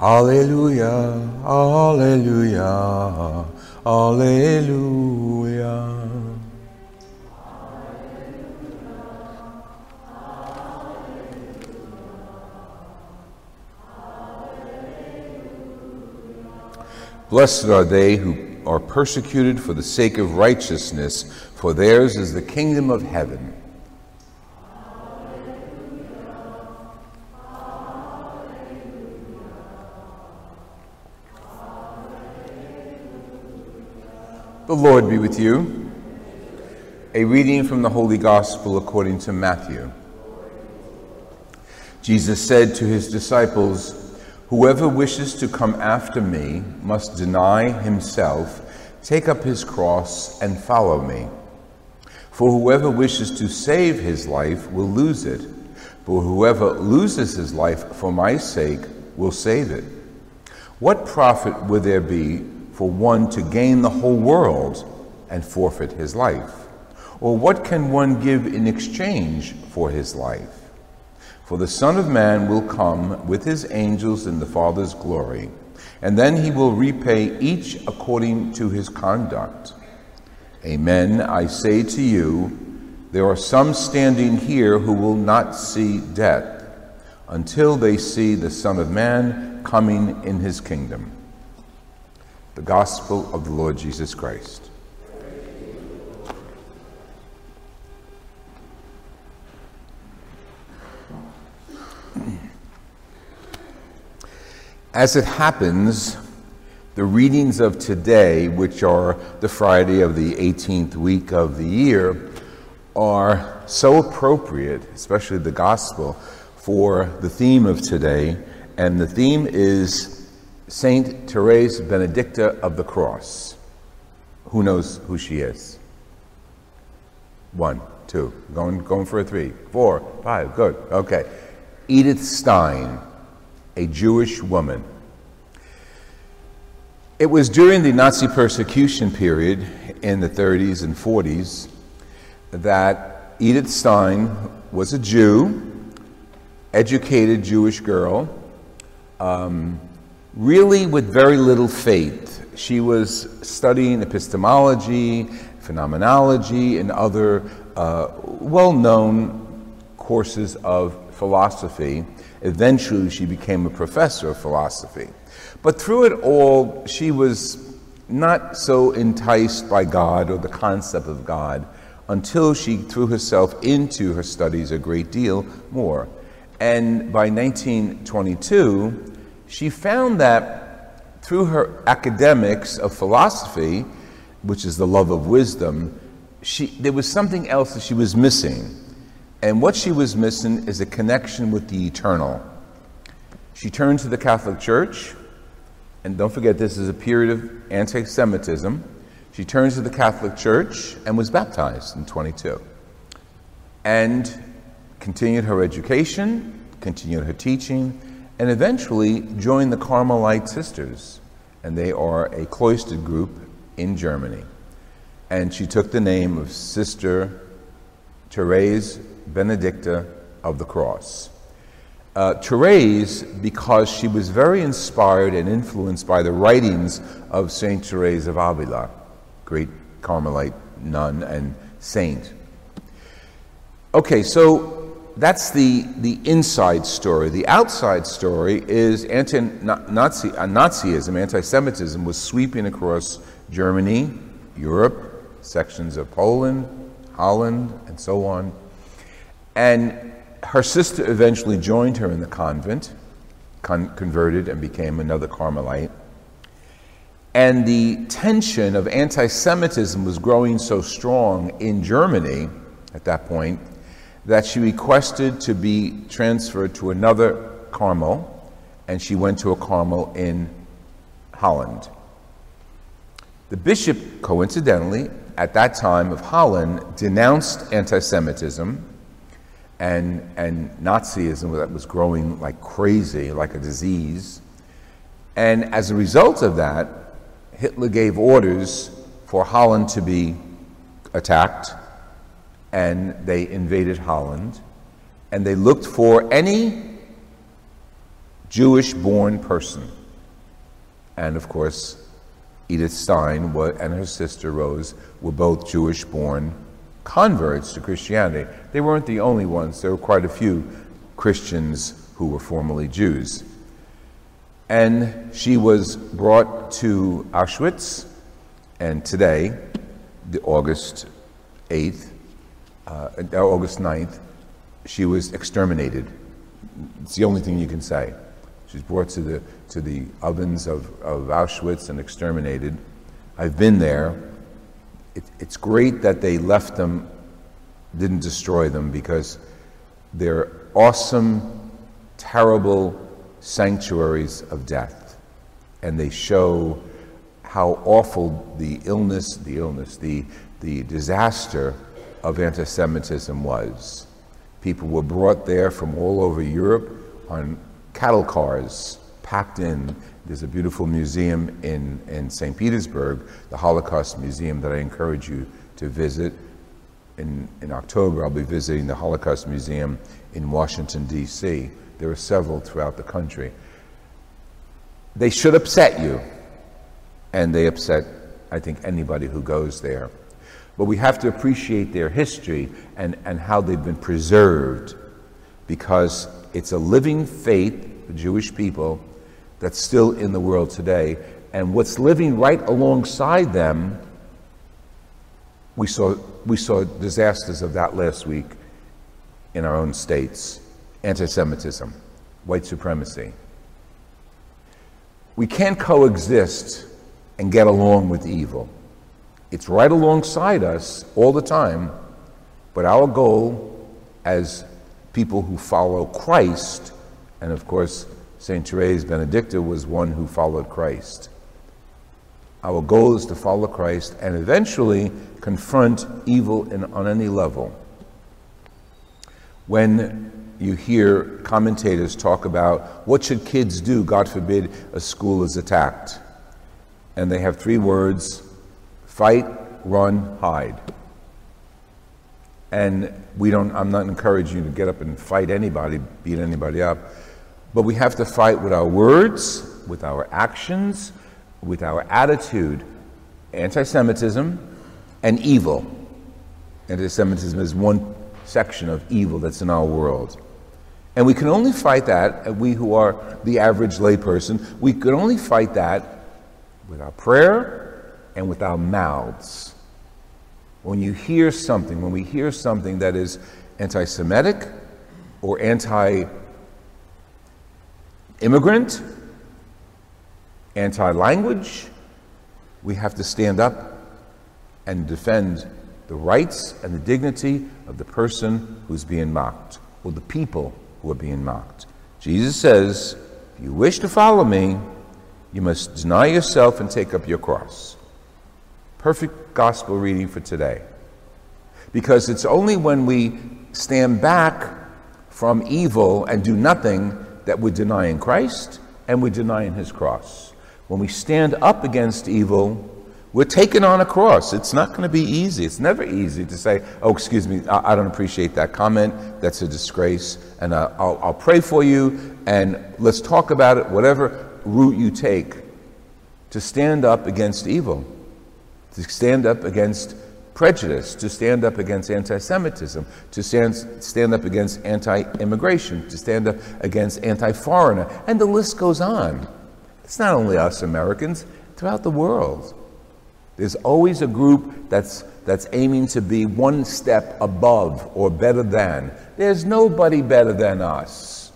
Alleluia, Alleluia, Alleluia. Blessed are they who are persecuted for the sake of righteousness, for theirs is the kingdom of heaven. The Lord be with you. A reading from the Holy Gospel according to Matthew. Jesus said to his disciples, Whoever wishes to come after me must deny himself, take up his cross, and follow me. For whoever wishes to save his life will lose it, but whoever loses his life for my sake will save it. What profit would there be for one to gain the whole world and forfeit his life? Or what can one give in exchange for his life? For the Son of Man will come with his angels in the Father's glory, and then he will repay each according to his conduct. Amen, I say to you, there are some standing here who will not see death until they see the Son of Man coming in his kingdom the gospel of the Lord Jesus Christ. As it happens, the readings of today, which are the Friday of the 18th week of the year, are so appropriate, especially the gospel, for the theme of today. And the theme is Saint Therese Benedicta of the Cross. Who knows who she is? One, two, going, going for a three, four, five, good, okay. Edith Stein, a Jewish woman. It was during the Nazi persecution period in the 30s and 40s that Edith Stein was a Jew, educated Jewish girl, um, really with very little faith. She was studying epistemology, phenomenology, and other uh, well known courses of philosophy. Eventually, she became a professor of philosophy. But through it all, she was not so enticed by God or the concept of God until she threw herself into her studies a great deal more. And by 1922, she found that through her academics of philosophy, which is the love of wisdom, she, there was something else that she was missing. And what she was missing is a connection with the eternal. She turned to the Catholic Church, and don't forget this is a period of anti Semitism. She turned to the Catholic Church and was baptized in 22. And continued her education, continued her teaching, and eventually joined the Carmelite Sisters, and they are a cloistered group in Germany. And she took the name of Sister Therese Benedicta of the Cross. Uh, Therese, because she was very inspired and influenced by the writings of Saint Therese of Avila, great Carmelite nun and saint. Okay, so that's the, the inside story. The outside story is anti-Nazi, uh, Nazism, anti-Semitism was sweeping across Germany, Europe, sections of Poland, Holland, and so on. And her sister eventually joined her in the convent, con- converted and became another Carmelite. And the tension of anti Semitism was growing so strong in Germany at that point, that she requested to be transferred to another Carmel, and she went to a Carmel in Holland. The bishop, coincidentally, at that time of Holland, denounced anti Semitism and, and Nazism that was growing like crazy, like a disease. And as a result of that, Hitler gave orders for Holland to be attacked, and they invaded Holland, and they looked for any Jewish born person. And of course, Edith Stein and her sister Rose were both Jewish born converts to Christianity. They weren't the only ones, there were quite a few Christians who were formerly Jews. And she was brought to Auschwitz, and today, the August 8th, uh, Uh, August 9th, she was exterminated. It's the only thing you can say. She's brought to the, to the ovens of, of Auschwitz and exterminated. I've been there. It, it's great that they left them, didn't destroy them, because they're awesome, terrible sanctuaries of death. And they show how awful the illness, the illness, the, the disaster of anti Semitism was. People were brought there from all over Europe on cattle cars packed in. There's a beautiful museum in, in St. Petersburg, the Holocaust Museum, that I encourage you to visit. In, in October, I'll be visiting the Holocaust Museum in Washington, D.C. There are several throughout the country. They should upset you, and they upset, I think, anybody who goes there. But we have to appreciate their history and, and how they've been preserved because it's a living faith, the Jewish people, that's still in the world today. And what's living right alongside them, we saw, we saw disasters of that last week in our own states anti Semitism, white supremacy. We can't coexist and get along with evil. It's right alongside us all the time, but our goal as people who follow Christ, and of course, St. Therese Benedicta was one who followed Christ. Our goal is to follow Christ and eventually confront evil in, on any level. When you hear commentators talk about what should kids do, God forbid a school is attacked, and they have three words fight, run, hide. And we don't, I'm not encouraging you to get up and fight anybody, beat anybody up. But we have to fight with our words, with our actions, with our attitude. Anti Semitism and evil. Anti Semitism is one section of evil that's in our world. And we can only fight that, we who are the average layperson, we can only fight that with our prayer and with our mouths. When you hear something, when we hear something that is anti Semitic or anti immigrant, anti language, we have to stand up and defend the rights and the dignity of the person who's being mocked or the people who are being mocked. Jesus says, If you wish to follow me, you must deny yourself and take up your cross. Perfect gospel reading for today. Because it's only when we stand back from evil and do nothing that we're denying Christ and we're denying his cross. When we stand up against evil, we're taking on a cross. It's not going to be easy. It's never easy to say, oh, excuse me, I, I don't appreciate that comment. That's a disgrace. And uh, I'll, I'll pray for you and let's talk about it, whatever route you take, to stand up against evil, to stand up against prejudice, to stand up against anti Semitism, to stand, stand up against anti immigration, to stand up against anti foreigner, and the list goes on. It's not only us Americans, throughout the world. There's always a group that's, that's aiming to be one step above or better than. There's nobody better than us.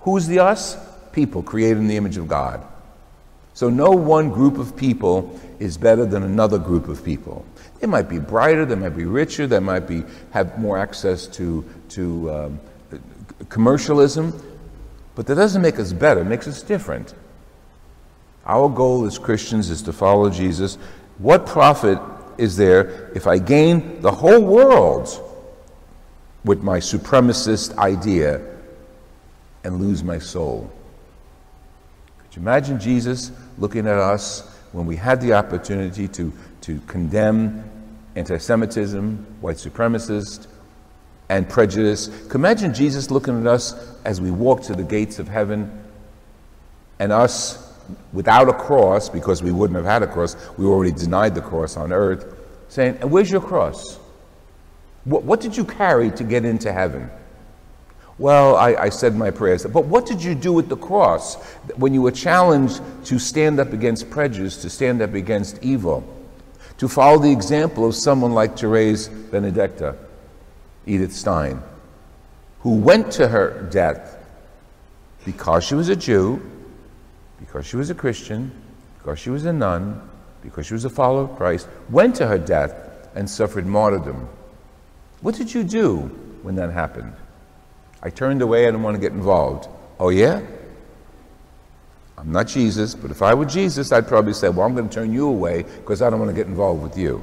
Who's the us? People created in the image of God. So no one group of people is better than another group of people. They might be brighter, they might be richer, they might be, have more access to, to um, commercialism, but that doesn't make us better, it makes us different. Our goal as Christians is to follow Jesus. What profit is there if I gain the whole world with my supremacist idea and lose my soul? Could you imagine Jesus looking at us when we had the opportunity to, to condemn anti Semitism, white supremacists, and prejudice. Imagine Jesus looking at us as we walk to the gates of heaven and us without a cross, because we wouldn't have had a cross, we already denied the cross on earth, saying, And where's your cross? What, what did you carry to get into heaven? Well, I, I, said my prayers. But what did you do with the cross when you were challenged to stand up against prejudice, to stand up against evil? to follow the example of someone like Therese Benedicta, Edith Stein, who went to her death because she was a Jew, because she was a Christian, because she was a nun, because she was a follower of Christ, went to her death and suffered martyrdom. What did you do when that happened? I turned away, I didn't want to get involved. Oh, yeah? I'm not Jesus, but if I were Jesus, I'd probably say, Well, I'm going to turn you away because I don't want to get involved with you.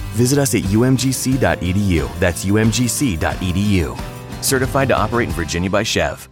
Visit us at umgc.edu. That's umgc.edu. Certified to operate in Virginia by SCHEV.